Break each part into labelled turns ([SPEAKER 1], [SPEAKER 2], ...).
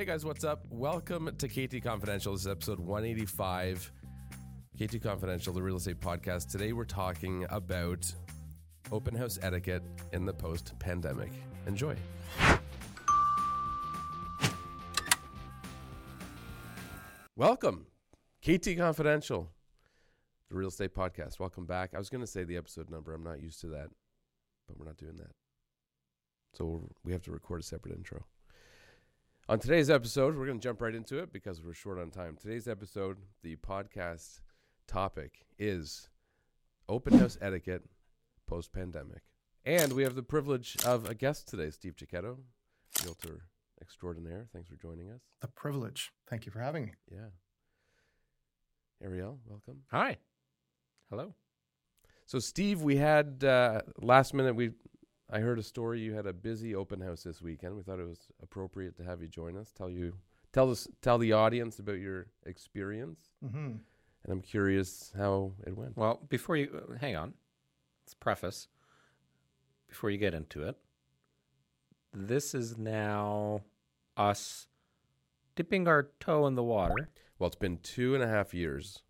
[SPEAKER 1] Hey guys, what's up? Welcome to KT Confidential. This is episode 185. KT Confidential, the real estate podcast. Today we're talking about open house etiquette in the post pandemic. Enjoy. Welcome, KT Confidential, the real estate podcast. Welcome back. I was going to say the episode number. I'm not used to that, but we're not doing that. So we have to record a separate intro. On today's episode, we're going to jump right into it because we're short on time. Today's episode, the podcast topic is open house etiquette post pandemic. And we have the privilege of a guest today, Steve Chiquetto, realtor extraordinaire. Thanks for joining us.
[SPEAKER 2] The privilege. Thank you for having me.
[SPEAKER 1] Yeah. Ariel, welcome.
[SPEAKER 3] Hi. Hello.
[SPEAKER 1] So, Steve, we had uh, last minute, we I heard a story. You had a busy open house this weekend. We thought it was appropriate to have you join us. Tell you, tell us, tell the audience about your experience.
[SPEAKER 2] Mm-hmm.
[SPEAKER 1] And I'm curious how it went.
[SPEAKER 3] Well, before you uh, hang on, let's preface before you get into it. This is now us dipping our toe in the water.
[SPEAKER 1] Well, it's been two and a half years.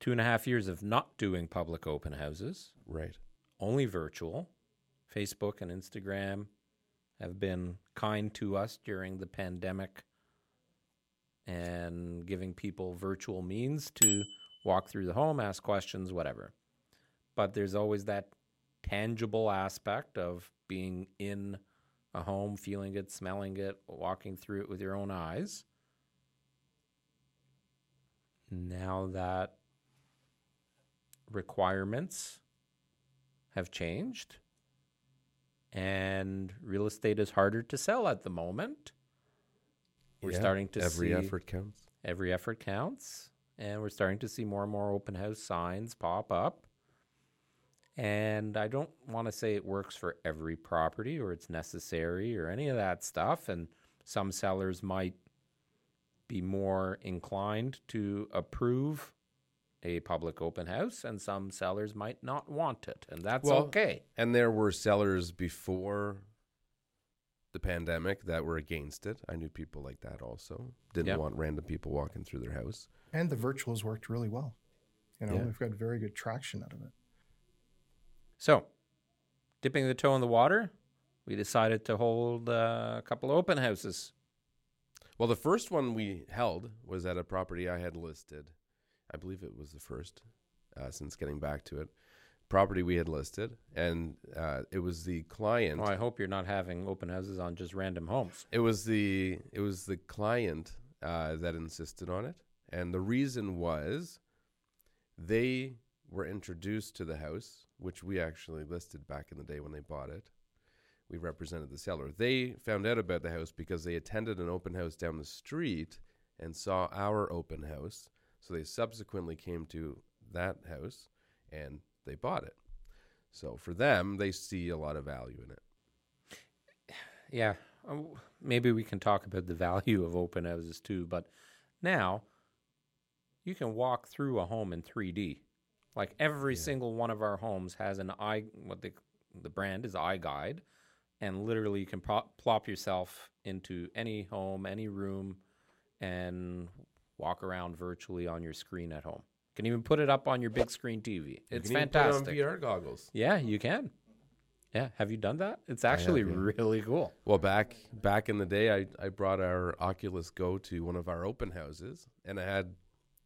[SPEAKER 3] Two and a half years of not doing public open houses,
[SPEAKER 1] Right.
[SPEAKER 3] only virtual. Facebook and Instagram have been kind to us during the pandemic and giving people virtual means to walk through the home, ask questions, whatever. But there's always that tangible aspect of being in a home, feeling it, smelling it, walking through it with your own eyes. Now that requirements have changed and real estate is harder to sell at the moment. We're
[SPEAKER 1] Yeah,
[SPEAKER 3] starting to
[SPEAKER 1] every
[SPEAKER 3] see every
[SPEAKER 1] effort counts.
[SPEAKER 3] every effort counts and we're starting to see more and more open house signs pop up and i don't want to say it works for every property or it's necessary or any of that stuff and some sellers might be more inclined to approve a public open house and some sellers might not want it and that's
[SPEAKER 1] Well,
[SPEAKER 3] okay
[SPEAKER 1] And there were sellers before the pandemic that were against it. I knew people like that also. Didn't
[SPEAKER 3] Yeah.
[SPEAKER 1] want random people walking through their house.
[SPEAKER 2] And the virtuals worked really well. You know,
[SPEAKER 1] Yeah.
[SPEAKER 2] we've got very good traction out of it.
[SPEAKER 3] So, dipping the toe in the water, we decided to hold uh, a couple of open houses.
[SPEAKER 1] Well, the first one we held was at a property I had listed. I believe it was the first uh, since getting back to it. Property we had listed, and uh, it was the client.
[SPEAKER 3] Well, I hope you're not having open houses on just random homes.
[SPEAKER 1] It was the it was the client uh, that insisted on it, and the reason was they were introduced to the house, which we actually listed back in the day when they bought it. We represented the seller. They found out about the house because they attended an open house down the street and saw our open house. So they subsequently came to that house and they bought it. So for them, they see a lot of value in it.
[SPEAKER 3] Yeah, um, maybe we can talk about the value of open houses too. But now you can walk through a home in 3D. Like every
[SPEAKER 1] Yeah.
[SPEAKER 3] single one of our homes has an eye. What the the brand is iGUIDE, and literally you can plop yourself into any home, any room, and walk around virtually on your screen at home. Can even put it up on your big screen TV.
[SPEAKER 1] You
[SPEAKER 3] It's
[SPEAKER 1] can even put it on
[SPEAKER 3] fantastic.
[SPEAKER 1] VR goggles.
[SPEAKER 3] Yeah, you can. Yeah, have you done that? It's actually
[SPEAKER 1] have, yeah.
[SPEAKER 3] really cool.
[SPEAKER 1] Well, back back in the day, I, I brought our Oculus Go to one of our open houses, and I had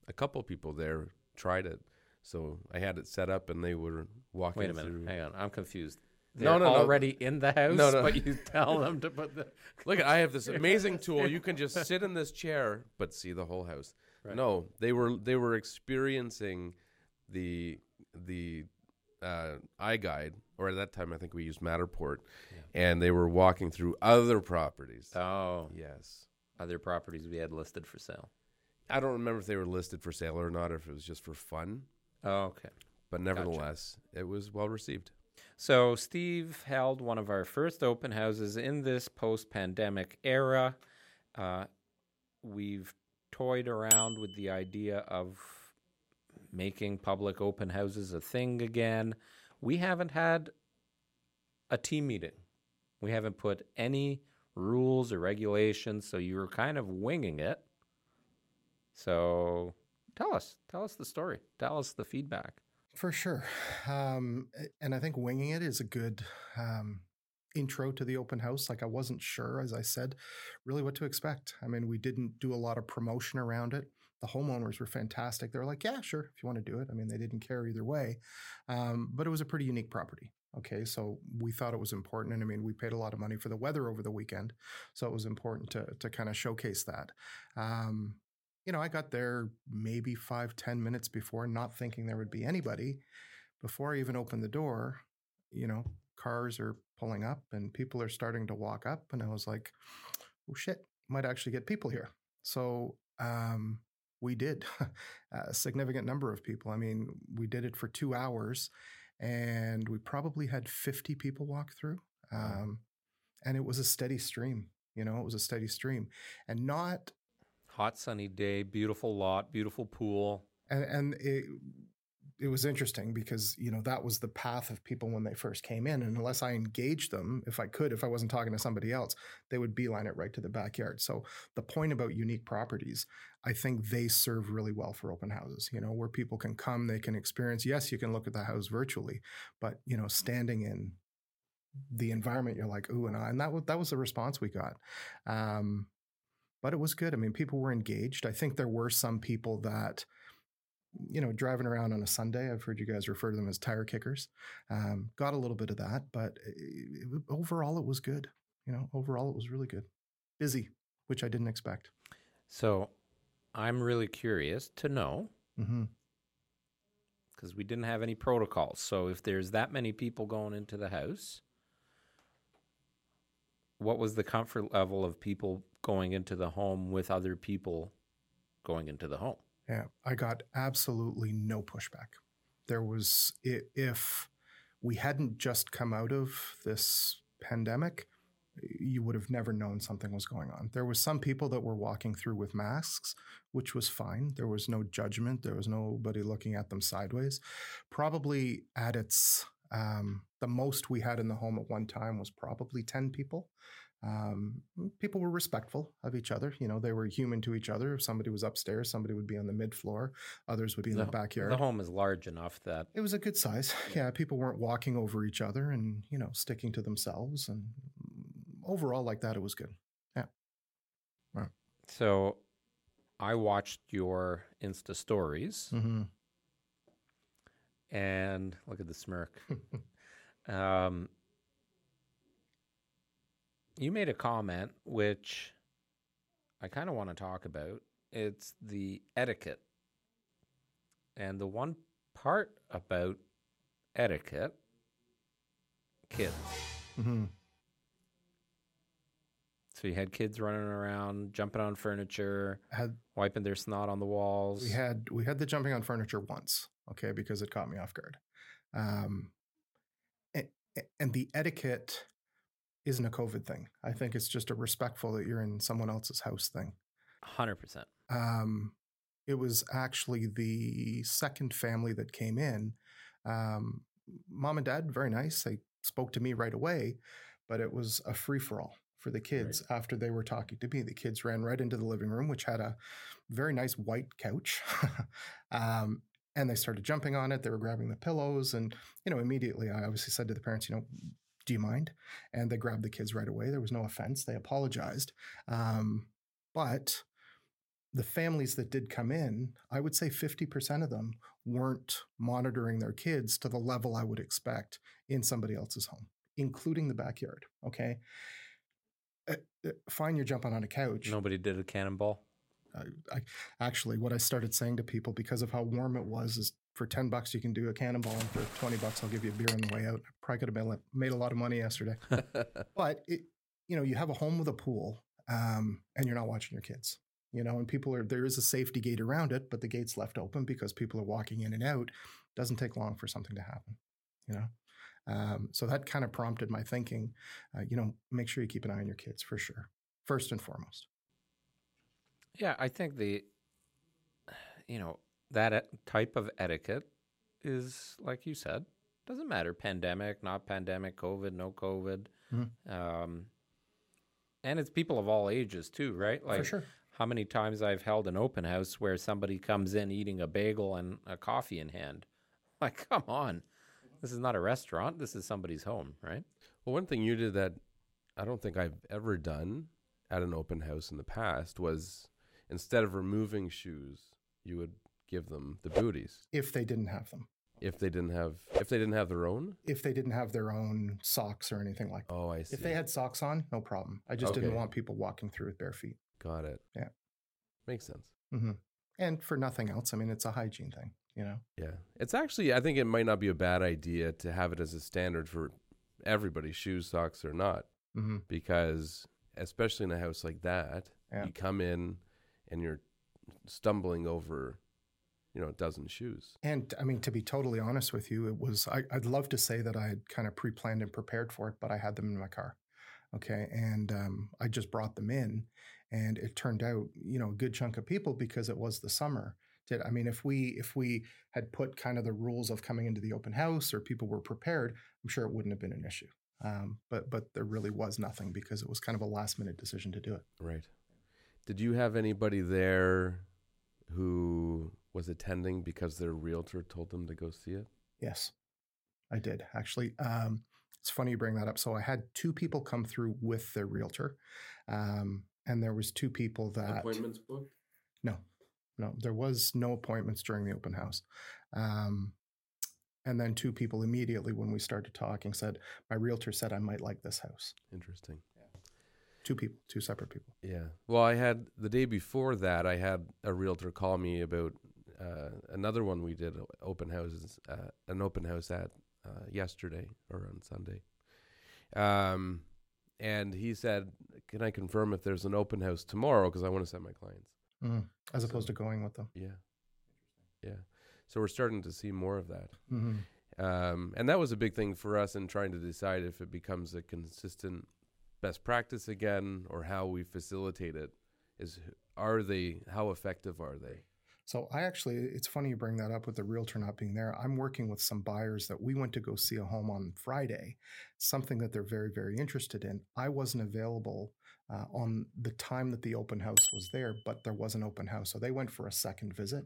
[SPEAKER 1] a couple people there tried it. So I had it set up, and they were walking
[SPEAKER 3] Wait a minute.
[SPEAKER 1] through.
[SPEAKER 3] Hang on. I'm confused.
[SPEAKER 1] No,
[SPEAKER 3] They're
[SPEAKER 1] no, no.
[SPEAKER 3] already in the house,
[SPEAKER 1] No, no.
[SPEAKER 3] but you tell them to put the.
[SPEAKER 1] Look, I have this amazing tool. You can just sit in this chair, but see the whole house.
[SPEAKER 3] Right.
[SPEAKER 1] No, they were they were experiencing the the uh, iGUIDE, or at that time I think we used Matterport, and they were walking through other properties.
[SPEAKER 3] Oh,
[SPEAKER 1] yes,
[SPEAKER 3] other properties we had listed for sale.
[SPEAKER 1] I don't remember if they were listed for sale or not, or if it was just for fun.
[SPEAKER 3] Oh, okay.
[SPEAKER 1] But nevertheless, it was well received.
[SPEAKER 3] So Steve held one of our first open houses in this post-pandemic era. Uh, we've toyed around with the idea of making public open houses a thing again. We haven't had a team meeting. We haven't put any rules or regulations, so you were kind of winging it. So tell us, tell us the story, tell us the feedback.
[SPEAKER 2] For sure. Um, and I think winging it is a good um, intro to the open house. Like I wasn't sure, as I said, really what to expect. I mean, we didn't do a lot of promotion around it. The homeowners were fantastic. They were like, yeah, sure, if you want to do it. I mean, they didn't care either way. Um, but it was a pretty unique property. Okay, so we thought it was important. And I mean, we paid a lot of money for the weather over the weekend. So it was important to, to kind of showcase that. Um, you know, I got there maybe five, ten minutes before, not thinking there would be anybody. Before I even opened the door, you know, cars are pulling up and people are starting to walk up. And I was like, oh shit, might actually get people here. So um, we did a significant number of people. I mean, we did it for two hours and we probably had 50 people walk through. Um, and it was a steady stream, you know, it was a steady stream and not
[SPEAKER 3] hot sunny day, beautiful lot, beautiful pool.
[SPEAKER 2] And, and it, it was interesting because you know that was the path of people when they first came in. And unless i engaged them if i could if i wasn't talking to somebody else they would beeline it right to the backyard. So the point about unique properties i think they serve really well for open houses you know where people can come they can experience. Yes you can look at the house virtually but you know standing in the environment you're like ooh and I, and that was that was the response we got. Um, but it was good i mean people were engaged i think there were some people that you know, driving around on a Sunday. I've heard you guys refer to them as tire kickers. Um, got a little bit of that, but it, it, overall, it was good. You know, overall, it was really good. Busy, which I didn't expect.
[SPEAKER 3] So I'm really curious to know because mm-hmm. we didn't have any protocols. So if there's that many people going into the house, what was the comfort level of people going into the home with other people going into the home?
[SPEAKER 2] Yeah, I got absolutely no pushback. There was, if we hadn't just come out of this pandemic, you would have never known something was going on. There was some people that were walking through with masks, which was fine. There was no judgment. There was nobody looking at them sideways. Probably at its um, the most we had in the home at one time was probably ten people. Um, people were respectful of each other. You know, they were human to each other. If somebody was upstairs, somebody would be on the mid floor, others would be in the, the, backyard.
[SPEAKER 3] The home is large enough that
[SPEAKER 2] it was a good size. Yeah, people weren't walking over each other and you know sticking to themselves. And overall, like that, it was good. Yeah.
[SPEAKER 3] Right. So, I watched your Insta stories, mm-hmm. and look at the smirk. um, you made a comment which I kind of want to talk about. It's the etiquette. And the one part about etiquette, kids. Mm-hmm. So you had kids running around, jumping on furniture, had, wiping their snot on the walls.
[SPEAKER 2] We had we had the jumping on furniture once, okay, because it caught me off guard. Um, and, and the etiquette isn't a COVID thing. I think it's just a respectful that you're in someone else's house thing.
[SPEAKER 3] 100%. Um,
[SPEAKER 2] it was actually the second family that came in. Um, mom and dad, very nice. They spoke to me right away, but it was a free for all for the kids right. after they were talking to me. The kids ran right into the living room, which had a very nice white couch. um, and they started jumping on it. They were grabbing the pillows. And, you know, immediately I obviously said to the parents, you know, do you mind? And they grabbed the kids right away. There was no offense. They apologized. Um, but the families that did come in, I would say 50% of them weren't monitoring their kids to the level I would expect in somebody else's home, including the backyard. Okay. Uh, uh, fine, you're jumping on a couch.
[SPEAKER 3] Nobody did a cannonball.
[SPEAKER 2] I, actually, what I started saying to people because of how warm it was is for 10 bucks, you can do a cannonball. And for 20 bucks, I'll give you a beer on the way out. i Probably could have made a lot of money yesterday. but, it, you know, you have a home with a pool um, and you're not watching your kids, you know, and people are, there is a safety gate around it, but the gate's left open because people are walking in and out. Doesn't take long for something to happen, you know? Um, so that kind of prompted my thinking, uh, you know, make sure you keep an eye on your kids for sure, first and foremost.
[SPEAKER 3] Yeah, I think the, you know, that type of etiquette is like you said, doesn't matter pandemic, not pandemic, COVID, no COVID. Mm-hmm. Um, and it's people of all ages too, right? Like
[SPEAKER 2] for sure.
[SPEAKER 3] how many times I've held an open house where somebody comes in eating a bagel and a coffee in hand. Like, come on. This is not a restaurant. This is somebody's home, right?
[SPEAKER 1] Well, one thing you did that I don't think I've ever done at an open house in the past was instead of removing shoes, you would give them the booties
[SPEAKER 2] If they didn't have them,
[SPEAKER 1] if they didn't have if they didn't have their own.
[SPEAKER 2] if they didn't have their own socks or anything like that.
[SPEAKER 1] Oh, I see.
[SPEAKER 2] If they had socks on, no problem. I just
[SPEAKER 1] Okay.
[SPEAKER 2] didn't want people walking through with bare feet.
[SPEAKER 1] got it.
[SPEAKER 2] Yeah.
[SPEAKER 1] makes sense.
[SPEAKER 2] Mm-hmm. And for nothing else, I mean, it's a hygiene thing, you know?
[SPEAKER 1] Yeah, it's actually I think it might not be a bad idea to have it as a standard for everybody, shoes, socks, or not,
[SPEAKER 2] hmm
[SPEAKER 1] because especially in a house like that,
[SPEAKER 2] Yeah.
[SPEAKER 1] you come in and you're stumbling over, you know, a dozen shoes.
[SPEAKER 2] And I mean, to be totally honest with you, it was, I, I'd love to say that I had kind of pre planned and prepared for it, but I had them in my car. Okay. And um, I just brought them in. And it turned out, you know, a good chunk of people because it was the summer. Did I mean if we if we had put kind of the rules of coming into the open house or people were prepared, I'm sure it wouldn't have been an issue. Um, but but there really was nothing because it was kind of a last minute decision to do it.
[SPEAKER 1] Right. Did you have anybody there who was attending because their realtor told them to go see it?
[SPEAKER 2] Yes, I did actually. Um, it's funny you bring that up. So I had two people come through with their realtor, um, and there was two people that appointments
[SPEAKER 1] booked?
[SPEAKER 2] no, no, there was no appointments during the open house. Um, and then two people immediately when we started talking said, "My realtor said I might like this house."
[SPEAKER 1] Interesting.
[SPEAKER 2] Two people, two separate people.
[SPEAKER 1] Yeah. Well, I had the day before that, I had a realtor call me about uh, another one we did open houses, uh, an open house at uh, yesterday or on Sunday. Um, and he said, "Can I confirm if there's an open house tomorrow? Because I want to send my clients."
[SPEAKER 2] Mhm. As
[SPEAKER 1] So-
[SPEAKER 2] opposed to going with them.
[SPEAKER 1] Yeah. Yeah. So we're starting to see more of that.
[SPEAKER 2] hmm
[SPEAKER 1] Um, and that was a big thing for us in trying to decide if it becomes a consistent best practice again or how we facilitate it. Is are they how effective are they?
[SPEAKER 2] So I actually, it's funny you bring that up with the realtor not being there. I'm working with some buyers that we went to go see a home on Friday, something that they're very, very interested in. I wasn't available uh, on the time that the open house was there, but there was an open house. So they went for a second visit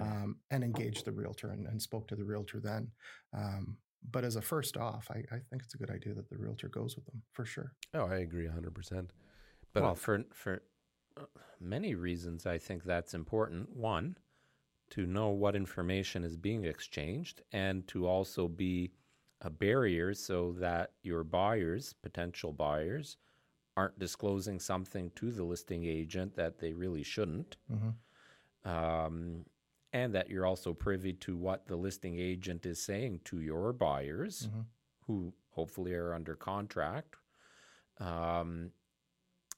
[SPEAKER 2] um, and engaged the realtor and, and spoke to the realtor then. Um, but as a first off, I, I think it's a good idea that the realtor goes with them for sure.
[SPEAKER 1] Oh, I agree hundred percent. But
[SPEAKER 3] well, for for many reasons, I think that's important. One, to know what information is being exchanged, and to also be a barrier so that your buyers, potential buyers, aren't disclosing something to the listing agent that they really shouldn't.
[SPEAKER 2] hmm
[SPEAKER 3] Um, and that you're also privy to what the listing agent is saying to your buyers
[SPEAKER 2] Mhm.
[SPEAKER 3] who hopefully are under contract. Um,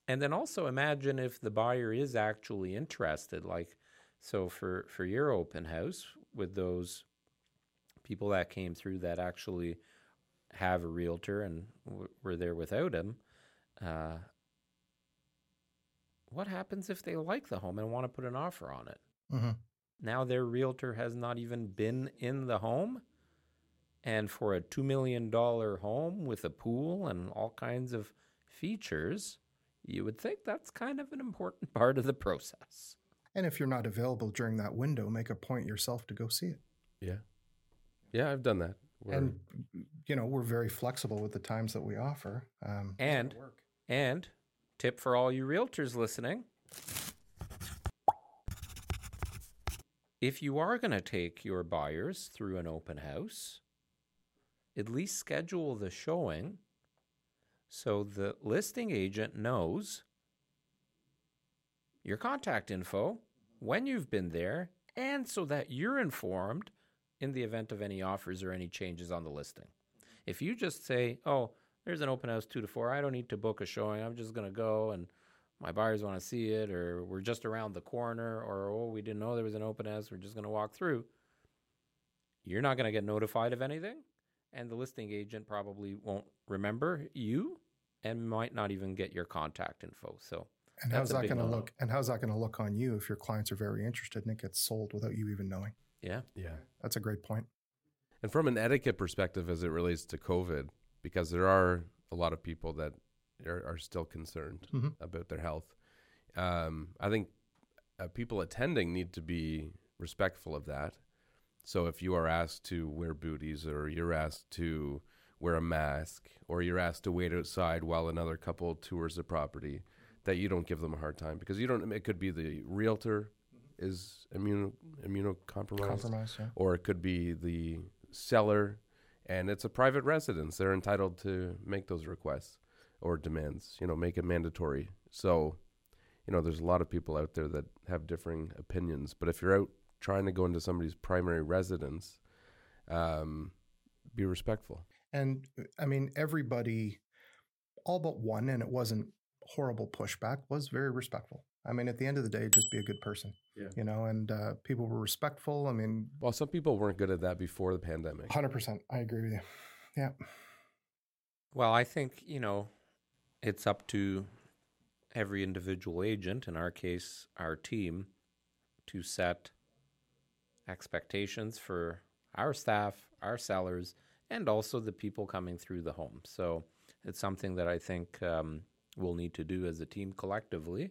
[SPEAKER 3] and then also imagine if the buyer is actually interested. Like, so for, for your open house with those people that came through that actually have a realtor and w- were there without him, uh, what happens if they like the home and want to put an offer on it?
[SPEAKER 2] hmm
[SPEAKER 3] Now their realtor has not even been in the home. And for a $2 million home with a pool and all kinds of features, you would think that's kind of an important part of the process.
[SPEAKER 2] And if you're not available during that window, make a point yourself to go see it.
[SPEAKER 1] yeah, yeah, I've done that. Where-
[SPEAKER 2] and you know we're very flexible with the times that we offer um,
[SPEAKER 3] And and tip for all you realtors listening. If you are going to take your buyers through an open house, at least schedule the showing so the listing agent knows your contact info, when you've been there, and so that you're informed in the event of any offers or any changes on the listing. If you just say, oh, there's an open house two to four, I don't need to book a showing, I'm just going to go and my buyers want to see it, or we're just around the corner, or oh, we didn't know there was an open house, we're just going to walk through, you're not going to get notified of anything. And the listing agent probably won't remember you and might not even get your contact info. So,
[SPEAKER 2] and how's that going to look and how's that going to look on you if your clients are very interested and it gets sold without you even knowing
[SPEAKER 3] yeah.
[SPEAKER 1] yeah.
[SPEAKER 2] that's a great point.
[SPEAKER 1] point And from an etiquette perspective, as it relates to COVID, because there are a lot of people that are, are still concerned
[SPEAKER 2] Mhm.
[SPEAKER 1] about their health. Um, I think uh, people attending need to be respectful of that. So if you are asked to wear booties, or you're asked to wear a mask, or you're asked to wait outside while another couple tours the property, that you don't give them a hard time because you don't. It could be the realtor mm-hmm. is immuno immunocompromised,
[SPEAKER 2] Compromise, yeah.
[SPEAKER 1] or it could be the seller, and it's a private residence. They're entitled to make those requests or demands. You know, make it mandatory. So, you know, there's a lot of people out there that have differing opinions. But if you're out trying to go into somebody's primary residence, um, be respectful.
[SPEAKER 2] And I mean, everybody, all but one, and it wasn't horrible pushback, was very respectful. I mean, at the end of the day, just be a good person,
[SPEAKER 1] Yeah.
[SPEAKER 2] you know, and uh, people were respectful. I mean,
[SPEAKER 1] Well, some people weren't good at that before the pandemic.
[SPEAKER 2] 100%. I agree with you. Yeah.
[SPEAKER 3] Well, I think, you know, it's up to every individual agent, in our case, our team, to set expectations for our staff, our sellers, and also the people coming through the home. So it's something that I think um, we'll need to do as a team collectively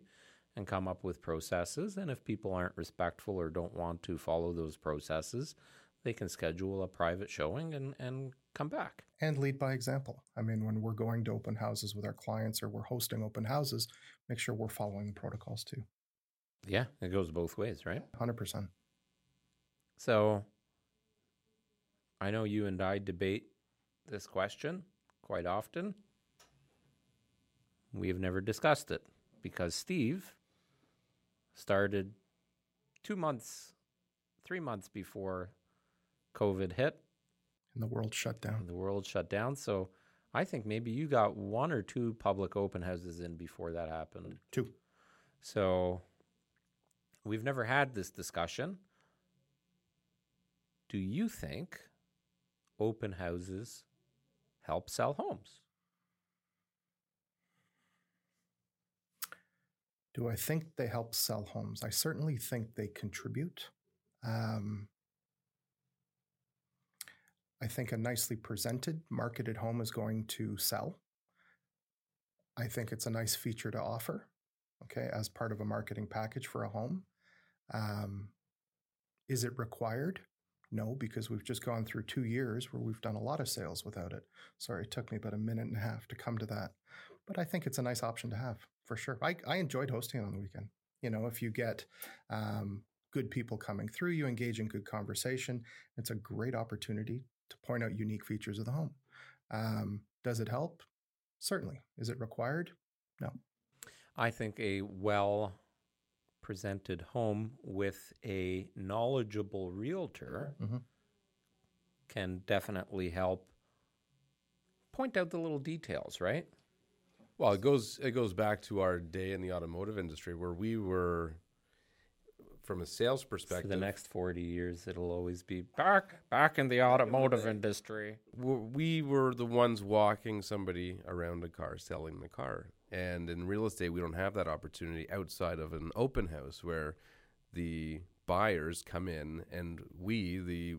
[SPEAKER 3] and come up with processes. And if people aren't respectful or don't want to follow those processes, they can schedule a private showing and, and come back.
[SPEAKER 2] And lead by example. I mean, when we're going to open houses with our clients or we're hosting open houses, make sure we're following the protocols too.
[SPEAKER 3] Yeah, it goes both ways, right?
[SPEAKER 2] 100%.
[SPEAKER 3] So I know you and I debate this question quite often. We have never discussed it because Steve started two months, three months before COVID hit
[SPEAKER 2] And the world shut down.
[SPEAKER 3] and the world shut down. So I think maybe you got one or two public open houses in before that happened.
[SPEAKER 2] Two.
[SPEAKER 3] So we've never had this discussion. Do you think open houses help sell homes?
[SPEAKER 2] Do I think they help sell homes? I certainly think they contribute. Um, I think a nicely presented, marketed home is going to sell. I think it's a nice feature to offer, okay, as part of a marketing package for a home. Um, is it required? No, because we've just gone through two years where we've done a lot of sales without it. Sorry, it took me about a minute and a half to come to that. But I think it's a nice option to have for sure. I, I enjoyed hosting on the weekend. You know, if you get um, good people coming through, you engage in good conversation, it's a great opportunity to point out unique features of the home. Um, does it help? Certainly. Is it required? No.
[SPEAKER 3] I think a well presented home with a knowledgeable realtor
[SPEAKER 2] Mhm.
[SPEAKER 3] can definitely help point out the little details, right?
[SPEAKER 1] Well, it goes it goes back to our day in the automotive industry where we were, from a sales
[SPEAKER 3] For
[SPEAKER 1] perspective,
[SPEAKER 3] the next 40 years, it'll always be back back in the automotive industry.
[SPEAKER 1] we were the ones walking somebody around a car, selling the car. And in real estate, we don't have that opportunity outside of an open house where the buyers come in and we, the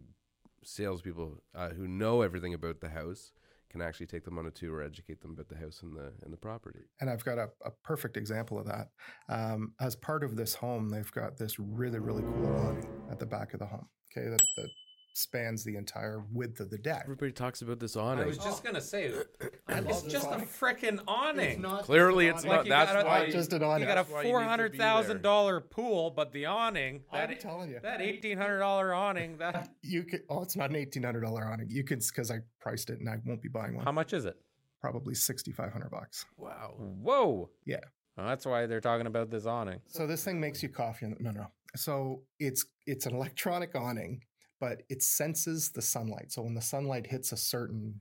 [SPEAKER 1] salespeople uh, who know everything about the house, can actually take them on a tour, or educate them about the house and the and the property.
[SPEAKER 2] And I've got a, a perfect example of that. Um, as part of this home, they've got this really, really cool awning at the back of the home, okay, that, that spans the entire width of the deck.
[SPEAKER 1] Everybody talks about this awning.
[SPEAKER 3] I was just gonna say,
[SPEAKER 2] oh.
[SPEAKER 3] it's
[SPEAKER 2] love this
[SPEAKER 3] just a
[SPEAKER 2] awning.
[SPEAKER 3] freaking awning.
[SPEAKER 1] Clearly, it's
[SPEAKER 3] Like
[SPEAKER 1] not.
[SPEAKER 3] you
[SPEAKER 1] That's
[SPEAKER 3] gotta-
[SPEAKER 1] why
[SPEAKER 3] like
[SPEAKER 2] just an
[SPEAKER 3] You got a
[SPEAKER 1] That's why you need
[SPEAKER 3] four
[SPEAKER 1] to be
[SPEAKER 3] hundred thousand dollar pool, but the awning that
[SPEAKER 2] I'm telling you.
[SPEAKER 3] that eighteen hundred dollar awning that
[SPEAKER 2] You could, oh, it's not an eighteen hundred dollar awning. You could because I priced it and I won't be buying one.
[SPEAKER 3] how much is it?
[SPEAKER 2] Probably sixty five hundred bucks.
[SPEAKER 1] wow.
[SPEAKER 3] Whoa!
[SPEAKER 2] Yeah.
[SPEAKER 3] Well, that's why they're talking about this awning.
[SPEAKER 2] So this thing makes you coffee. In the, no, no. So it's it's an electronic awning, but it senses the sunlight. So when the sunlight hits a certain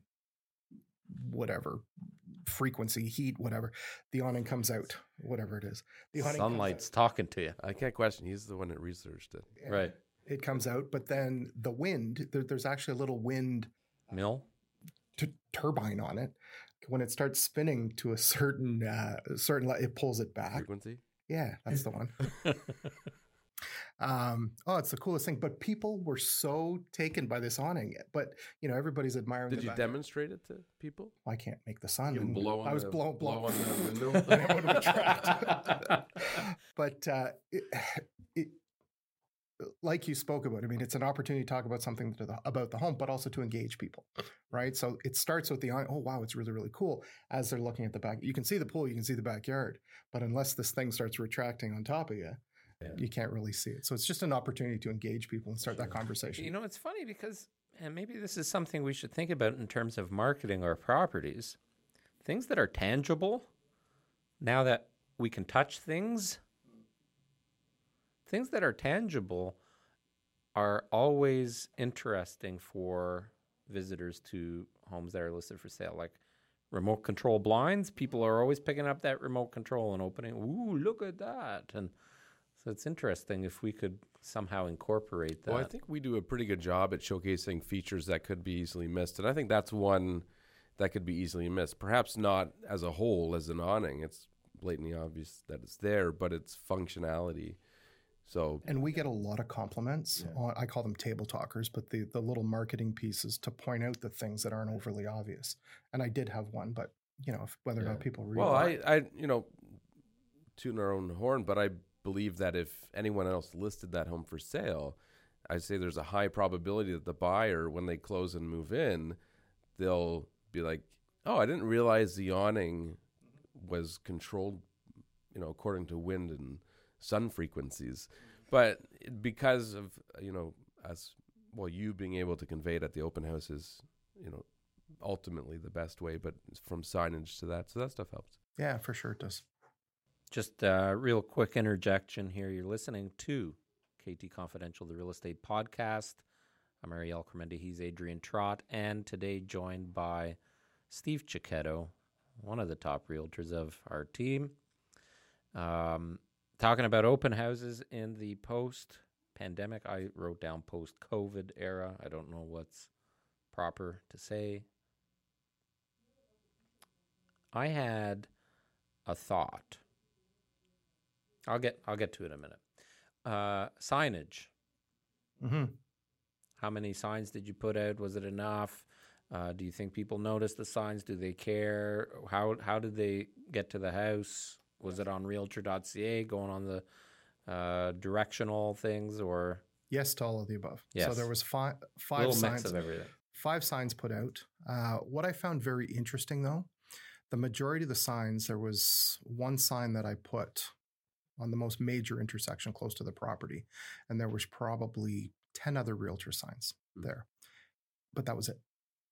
[SPEAKER 2] whatever frequency, heat, whatever, the awning comes out. Whatever it is, the awning
[SPEAKER 3] Sunlight's talking to you,
[SPEAKER 1] I can't question. He's the one that researched it.
[SPEAKER 2] Yeah.
[SPEAKER 3] right?
[SPEAKER 2] It comes out, but then the wind. There, there's actually a little wind
[SPEAKER 3] Mill.
[SPEAKER 2] t- turbine on it. When it starts spinning to a certain uh, certain, li- it pulls it back.
[SPEAKER 1] Frequency.
[SPEAKER 2] Yeah, that's the one. Um, oh, it's the coolest thing. But people were so taken by this awning. But you know, everybody's admiring.
[SPEAKER 1] Did you
[SPEAKER 2] backyard.
[SPEAKER 1] demonstrate it to people?
[SPEAKER 2] Well, I can't make the sun.
[SPEAKER 1] You blow on
[SPEAKER 2] I was
[SPEAKER 1] the-
[SPEAKER 2] blow,
[SPEAKER 1] blow
[SPEAKER 2] blow,
[SPEAKER 1] on the window?
[SPEAKER 2] and it would but uh, it, it, like you spoke about, I mean, it's an opportunity to talk about something to the, about the home, but also to engage people, right? So it starts with the. Oh, wow, it's really, really cool. As they're looking at the back, you can see the pool, you can see the backyard, but unless this thing starts retracting on top of you,
[SPEAKER 1] Yeah.
[SPEAKER 2] you can't really see it. So it's just an opportunity to engage people and start that conversation.
[SPEAKER 3] You know, it's funny because, and maybe this is something we should think about in terms of marketing our properties. Things that are tangible, now that we can touch things, things that are tangible are always interesting for visitors to homes that are listed for sale. Like remote control blinds, people are always picking up that remote control and opening. Ooh, look at that! And so it's interesting if we could somehow incorporate that.
[SPEAKER 1] Well, I think we do a pretty good job at showcasing features that could be easily missed, and I think that's one that could be easily missed. Perhaps not as a whole as an awning; it's blatantly obvious that it's there, but its functionality. So
[SPEAKER 2] And we get a lot of compliments on, I call them table talkers, but the, the little marketing pieces to point out the things that aren't overly obvious. And I did have one, but you know, if, whether or not people read
[SPEAKER 1] Well,
[SPEAKER 2] it.
[SPEAKER 1] I, I, you know, tune our own horn, but I believe that if anyone else listed that home for sale, I say there's a high probability that the buyer, when they close and move in, they'll be like, "Oh, I didn't realize the awning was controlled, you know, according to wind and sun frequencies." But because of you know us, well, you being able to convey it at the open house is, you know, ultimately the best way. But from signage to that, so that stuff helps.
[SPEAKER 2] yeah, for sure it does.
[SPEAKER 3] Just a real quick interjection here. You're listening to KT Confidential, the real estate podcast. I'm Ariel Cremendi. He's Adrian Trott. And today joined by Steve Chiquetto, one of the top realtors of our team. Um, talking about open houses in the post pandemic. I wrote down post COVID era. I don't know what's proper to say. I had a thought. I'll get I'll get to it in a minute. Uh, signage.
[SPEAKER 2] Mm-hmm.
[SPEAKER 3] How many signs did you put out? Was it enough? Uh, do you think people notice the signs? Do they care? How how did they get to the house? Was it on Realtor.ca going on the uh, directional things or
[SPEAKER 2] Yes to all of the above.
[SPEAKER 3] Yes.
[SPEAKER 2] So there was five five
[SPEAKER 3] little
[SPEAKER 2] signs.
[SPEAKER 3] mix of everything?
[SPEAKER 2] five signs put out. Uh, what I found very interesting, though, the majority of the signs, there was one sign that I put on the most major intersection close to the property, and there was probably 10 other realtor signs
[SPEAKER 1] Hmm.
[SPEAKER 2] there. But that was it.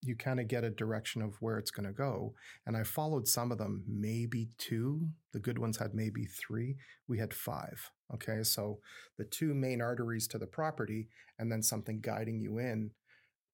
[SPEAKER 2] You kind of get a direction of where it's going to go. And I followed some of them, maybe two. The good ones had maybe three. We had five. Okay. So the two main arteries to the property, and then something guiding you in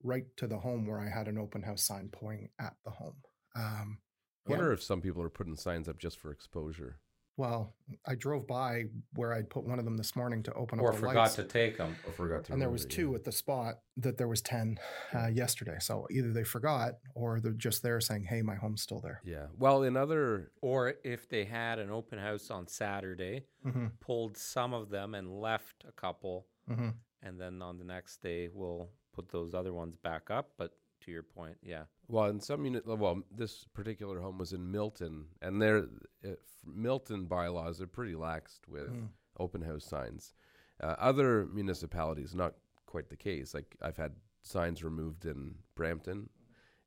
[SPEAKER 2] right to the home where I had an open house sign pointing at the home. Um,
[SPEAKER 1] I wonder if some people are putting signs up just for exposure.
[SPEAKER 2] Well, I drove by where I'd put one of them this morning to open
[SPEAKER 3] Or
[SPEAKER 2] up the
[SPEAKER 3] forgot
[SPEAKER 2] lights,
[SPEAKER 3] to take them.
[SPEAKER 1] I forgot to.
[SPEAKER 2] and there was
[SPEAKER 1] it,
[SPEAKER 2] two
[SPEAKER 1] yeah.
[SPEAKER 2] at the spot that there was ten uh, yesterday. So either they forgot or they're just there saying, "Hey, my home's still there."
[SPEAKER 1] Yeah. Well, in other
[SPEAKER 3] Or if they had an open house on Saturday,
[SPEAKER 2] Mm-hmm,
[SPEAKER 3] pulled some of them and left a couple,
[SPEAKER 2] mm-hmm.
[SPEAKER 3] and then on the next day we'll put those other ones back up. But to your point, yeah,
[SPEAKER 1] well, in some unit, well, this particular home was in Milton, and their uh, Milton bylaws are pretty laxed with
[SPEAKER 2] Mm.
[SPEAKER 1] open house signs. Uh, other municipalities, not quite the case. Like I've had signs removed in Brampton,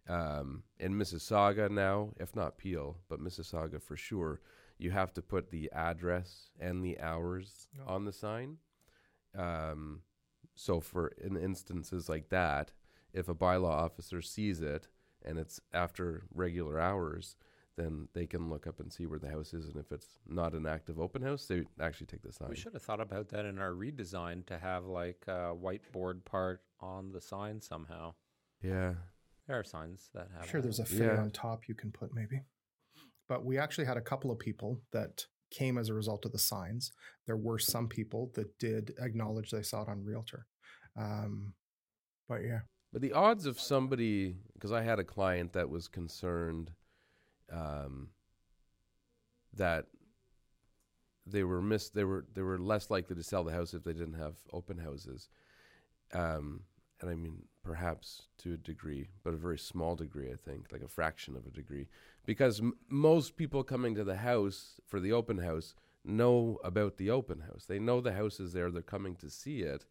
[SPEAKER 1] um, in Mississauga now, if not Peel, but Mississauga for sure. You have to put the address and the hours
[SPEAKER 2] Oh.
[SPEAKER 1] on the sign. Um, so for in instances like that, if a bylaw officer sees it and it's after regular hours, then they can look up and see where the house is. And if it's not an active open house, they actually take the sign.
[SPEAKER 3] we should have thought about that in our redesign to have like a whiteboard part on the sign somehow.
[SPEAKER 1] Yeah.
[SPEAKER 3] There are signs that have.
[SPEAKER 2] I'm sure
[SPEAKER 3] that.
[SPEAKER 2] there's a figure
[SPEAKER 1] Yeah.
[SPEAKER 2] on top you can put maybe. But we actually had a couple of people that came as a result of the signs. There were some people that did acknowledge they saw it on Realtor. Um, but yeah,
[SPEAKER 1] But the odds of somebody, because I had a client that was concerned um, that they were miss they were they were less likely to sell the house if they didn't have open houses. Um, and I mean perhaps to a degree, but a very small degree, I think, like a fraction of a degree, because m- most people coming to the house for the open house know about the open house. They know the house is there. They're coming to see it.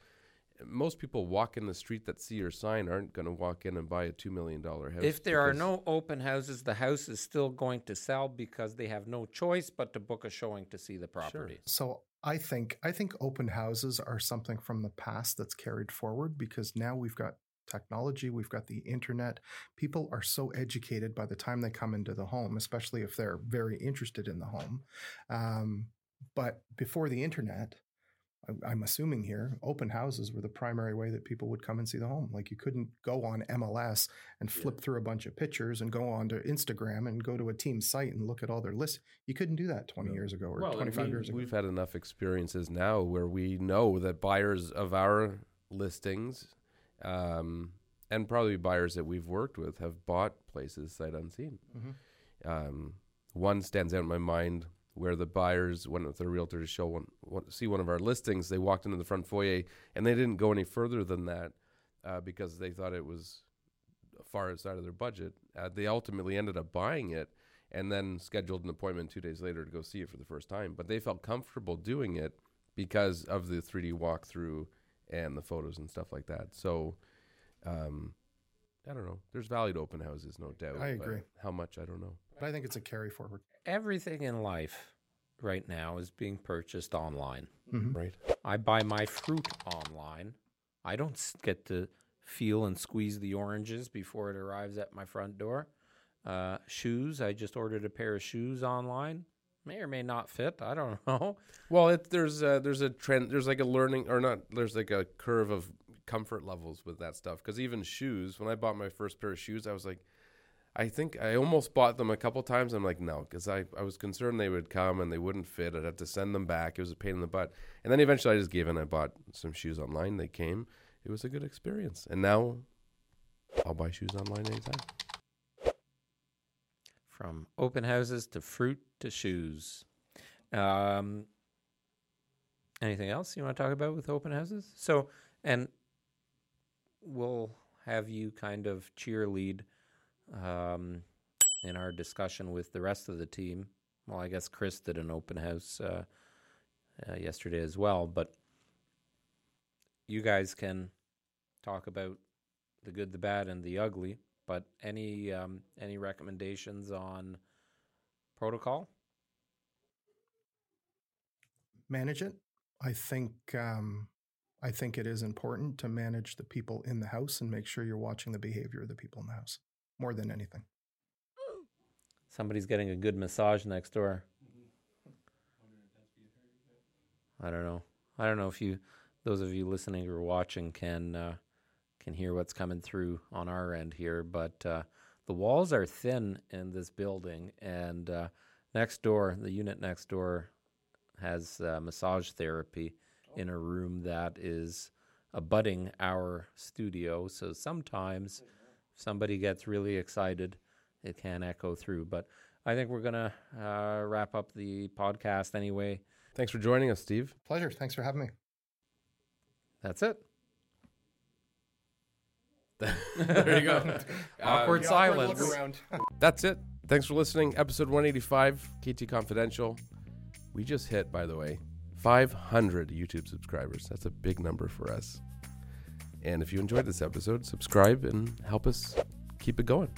[SPEAKER 1] Most people walk in the street that see your sign aren't going to walk in and buy a two million dollar house.
[SPEAKER 3] If there are no open houses, the house is still going to sell because they have no choice but to book a showing to see the property.
[SPEAKER 2] So I think I think open houses are something from the past that's carried forward because now we've got technology, we've got the internet. People are so educated by the time they come into the home, especially if they're very interested in the home. Um, but before the internet, I- I'm assuming here, open houses were the primary way that people would come and see the home. Like you couldn't go on MLS and flip through a bunch of pictures and go on to Instagram and go to a team site and look at all their lists. You couldn't do that 20
[SPEAKER 1] No.
[SPEAKER 2] years ago or
[SPEAKER 1] Well, and
[SPEAKER 2] 25
[SPEAKER 1] we-
[SPEAKER 2] years ago.
[SPEAKER 1] We've had enough experiences now where we know that buyers of our listings, um, and probably buyers that we've worked with, have bought places sight unseen.
[SPEAKER 2] Mhm.
[SPEAKER 1] Um, one stands out in my mind where the buyers went with their realtor to show one, one, see one of our listings. They walked into the front foyer and they didn't go any further than that uh, because they thought it was far outside of their budget. Uh, they ultimately ended up buying it and then scheduled an appointment two days later to go see it for the first time. But they felt comfortable doing it because of the 3D walkthrough and the photos and stuff like that. So, um, I don't know. There's value to open houses, no doubt.
[SPEAKER 2] I
[SPEAKER 1] but
[SPEAKER 2] agree.
[SPEAKER 1] How much, I don't know.
[SPEAKER 2] But I think it's a carry forward.
[SPEAKER 3] Everything in life right now is being purchased online.
[SPEAKER 2] Mhm.
[SPEAKER 1] Right.
[SPEAKER 3] I buy my fruit online. I don't get to feel and squeeze the oranges before it arrives at my front door. Uh, shoes, I just ordered a pair of shoes online. May or may not fit. I don't know.
[SPEAKER 1] Well, it, there's a, there's a trend. There's like a learning, or not. There's like a curve of comfort levels with that stuff. Because even shoes, when I bought my first pair of shoes, I was like, I think I almost bought them a couple times. I'm like, no, because I, I was concerned they would come and they wouldn't fit. I'd have to send them back. It was a pain in the butt. And then eventually I just gave in. I bought some shoes online. They came. It was a good experience. And now I'll buy shoes online anytime.
[SPEAKER 3] From open houses to fruit to shoes. Um, anything else you want to talk about with open houses? So, and we'll have you kind of cheerlead um, in our discussion with the rest of the team. Well, I guess Chris did an open house uh, uh, yesterday as well, but you guys can talk about the good, the bad, and the ugly. But any um, any recommendations on protocol?
[SPEAKER 2] Manage it. I think um, I think it is important to manage the people in the house and make sure you're watching the behavior of the people in the house more than anything.
[SPEAKER 3] Somebody's getting a good massage next door. I don't know. I don't know if you, those of you listening or watching, can uh, can hear what's coming through on our end here. But uh, the walls are thin in this building, and uh, next door, the unit next door, has uh, massage therapy in a room that is abutting our studio. So sometimes, if somebody gets really excited, it can echo through. But I think we're gonna uh, wrap up the podcast anyway.
[SPEAKER 1] Thanks for joining us, Steve.
[SPEAKER 2] Pleasure. Thanks for having me.
[SPEAKER 3] That's it.
[SPEAKER 1] there you go.
[SPEAKER 3] Awkward
[SPEAKER 2] The awkward
[SPEAKER 3] silence.
[SPEAKER 2] look around.
[SPEAKER 1] That's it. Thanks for listening. Episode 185, KT Confidential. We just hit, by the way, 500 YouTube subscribers. That's a big number for us. And if you enjoyed this episode, subscribe and help us keep it going.